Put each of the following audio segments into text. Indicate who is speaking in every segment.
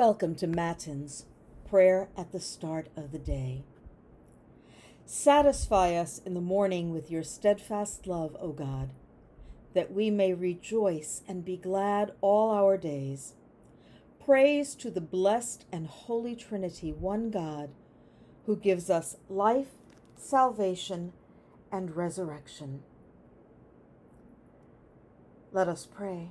Speaker 1: Welcome to Matins, prayer at the start of the day. Satisfy us in the morning with your steadfast love, O God, that we may rejoice and be glad all our days. Praise to the blessed and holy Trinity, one God, who gives us life, salvation, and resurrection. Let us pray.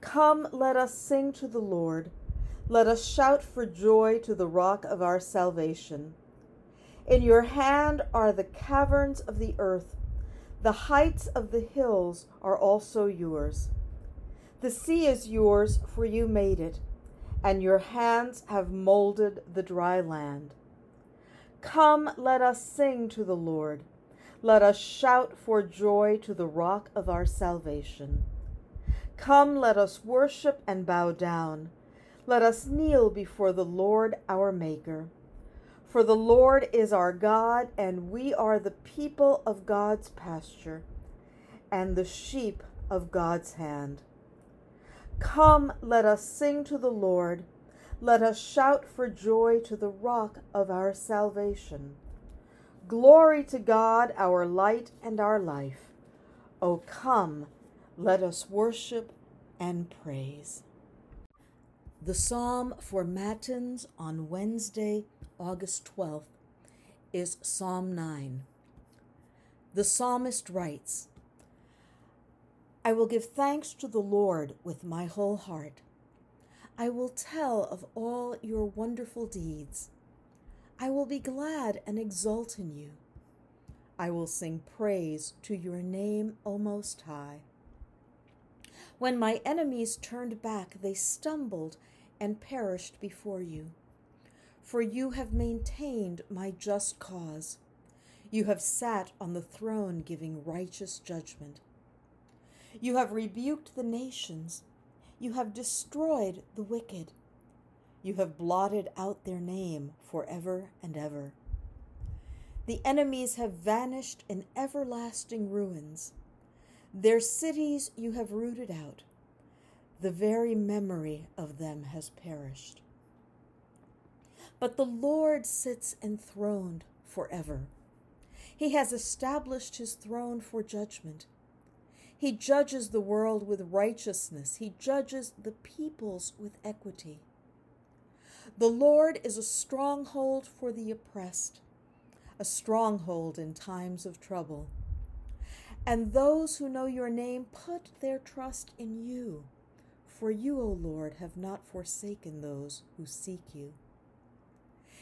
Speaker 1: Come, let us sing to the Lord. Let us shout for joy to the rock of our salvation. In your hand are the caverns of the earth, the heights of the hills are also yours. The sea is yours, for you made it, and your hands have molded the dry land. Come, let us sing to the Lord. Let us shout for joy to the rock of our salvation. Come, let us worship and bow down. Let us kneel before the Lord our Maker. For the Lord is our God, and we are the people of God's pasture, and the sheep of God's hand. Come, let us sing to the Lord. Let us shout for joy to the rock of our salvation. Glory to God, our light and our life. O come, let us worship and praise. The psalm for Matins on Wednesday, August 12th, is Psalm 9. The psalmist writes, I will give thanks to the Lord with my whole heart. I will tell of all your wonderful deeds. I will be glad and exult in you. I will sing praise to your name, O Most High. When my enemies turned back, they stumbled and perished before you. For you have maintained my just cause. You have sat on the throne giving righteous judgment. You have rebuked the nations. You have destroyed the wicked. You have blotted out their name forever and ever. The enemies have vanished in everlasting ruins. Their cities you have rooted out. The very memory of them has perished. But the Lord sits enthroned forever. He has established his throne for judgment. He judges the world with righteousness. He judges the peoples with equity. The Lord is a stronghold for the oppressed, a stronghold in times of trouble. And those who know your name put their trust in you. For you, O Lord, have not forsaken those who seek you.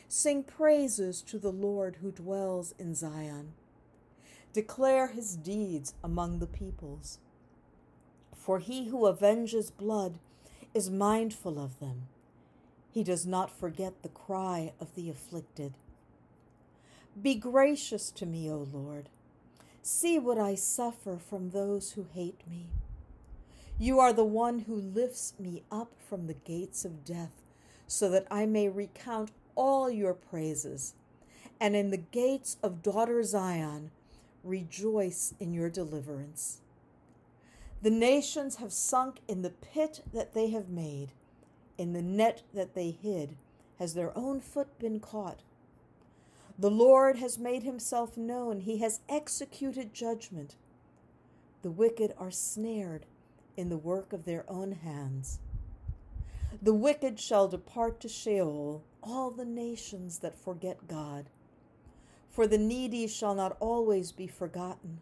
Speaker 1: Sing praises to the Lord who dwells in Zion. Declare his deeds among the peoples. For he who avenges blood is mindful of them. He does not forget the cry of the afflicted. Be gracious to me, O Lord See what I suffer from those who hate me. You are the one who lifts me up from the gates of death, so that I may recount all your praises, and in the gates of daughter Zion rejoice in your deliverance. The nations have sunk in the pit that they have made, in the net that they hid, has their own foot been caught. The Lord has made himself known, he has executed judgment. The wicked are snared in the work of their own hands. The wicked shall depart to Sheol, all the nations that forget God. For the needy shall not always be forgotten,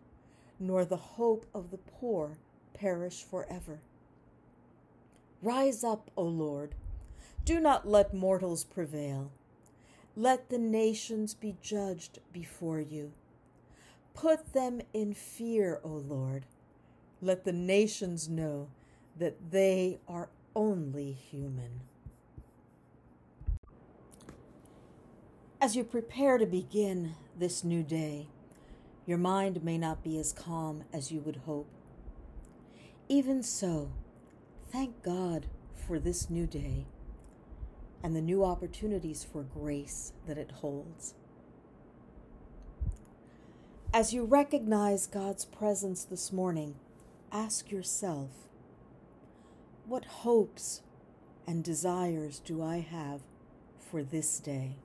Speaker 1: nor the hope of the poor perish forever. Rise up, O Lord. Do not let mortals prevail. Let the nations be judged before you. Put them in fear, O Lord. Let the nations know that they are only human. As you prepare to begin this new day, your mind may not be as calm as you would hope. Even so, thank God for this new day and the new opportunities for grace that it holds. As you recognize God's presence this morning, ask yourself what hopes and desires do I have for this day?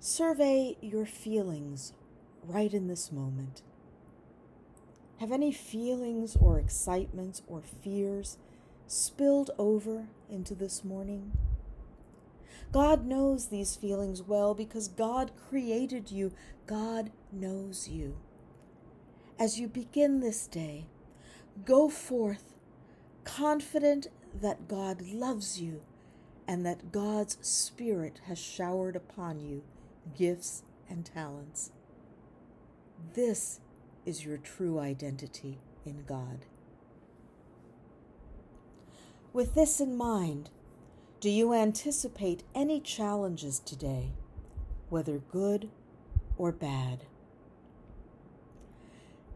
Speaker 1: Survey your feelings right in this moment. Have any feelings or excitements or fears spilled over into this morning? God knows these feelings well because God created you. God knows you. As you begin this day, go forth confident that God loves you and that God's Spirit has showered upon you gifts, and talents. This is your true identity in God. With this in mind, do you anticipate any challenges today, whether good or bad?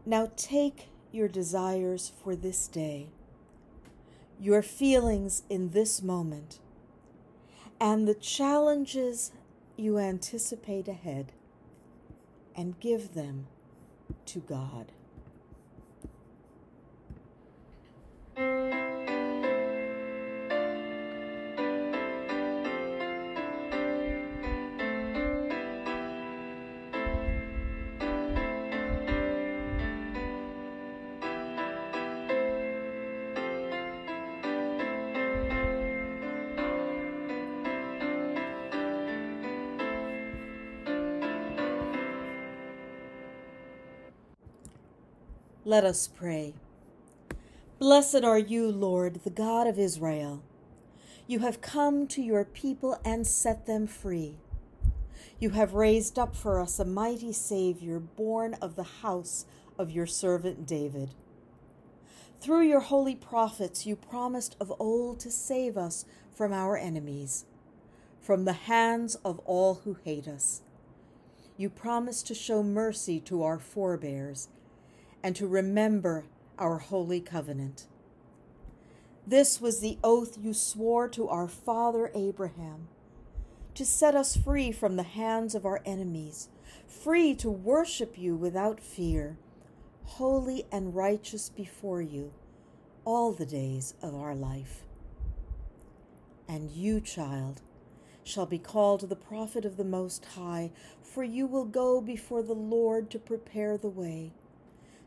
Speaker 1: Now take your desires for this day, your feelings in this moment, and the challenges you anticipate ahead and give them to God. Let us pray. Blessed are you, Lord, the God of Israel. You have come to your people and set them free. You have raised up for us a mighty Savior, born of the house of your servant David. Through your holy prophets, you promised of old to save us from our enemies, from the hands of all who hate us. You promised to show mercy to our forebears and to remember our holy covenant. This was the oath you swore to our father Abraham to set us free from the hands of our enemies, free to worship you without fear, holy and righteous before you all the days of our life. And you, child, shall be called the prophet of the Most High, for you will go before the Lord to prepare the way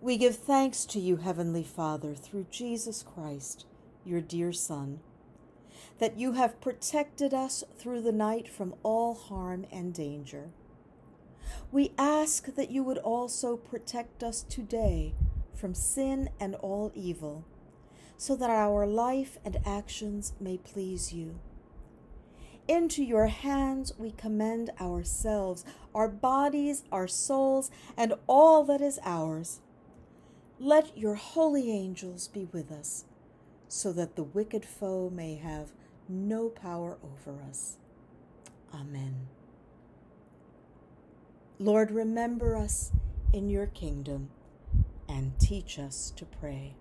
Speaker 1: We give thanks to you, Heavenly Father, through Jesus Christ, your dear Son, that you have protected us through the night from all harm and danger. We ask that you would also protect us today from sin and all evil, so that our life and actions may please you. Into your hands we commend ourselves, our bodies, our souls, and all that is ours let your holy angels be with us, so that the wicked foe may have no power over us. Amen. Lord, remember us in your kingdom and teach us to pray.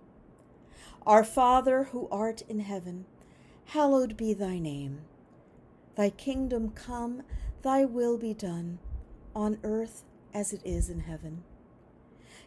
Speaker 1: Our Father who art in heaven, hallowed be thy name. Thy kingdom come, thy will be done, on earth as it is in heaven.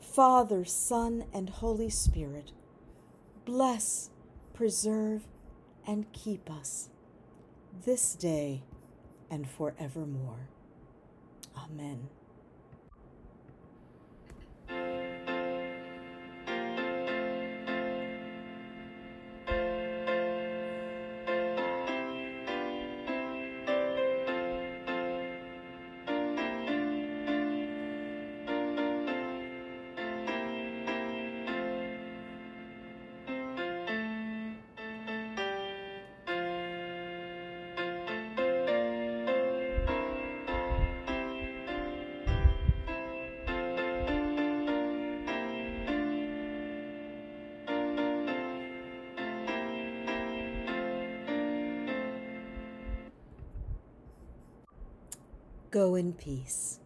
Speaker 1: Father, Son, and Holy Spirit, bless, preserve, and keep us this day and forevermore. Amen. Go in peace.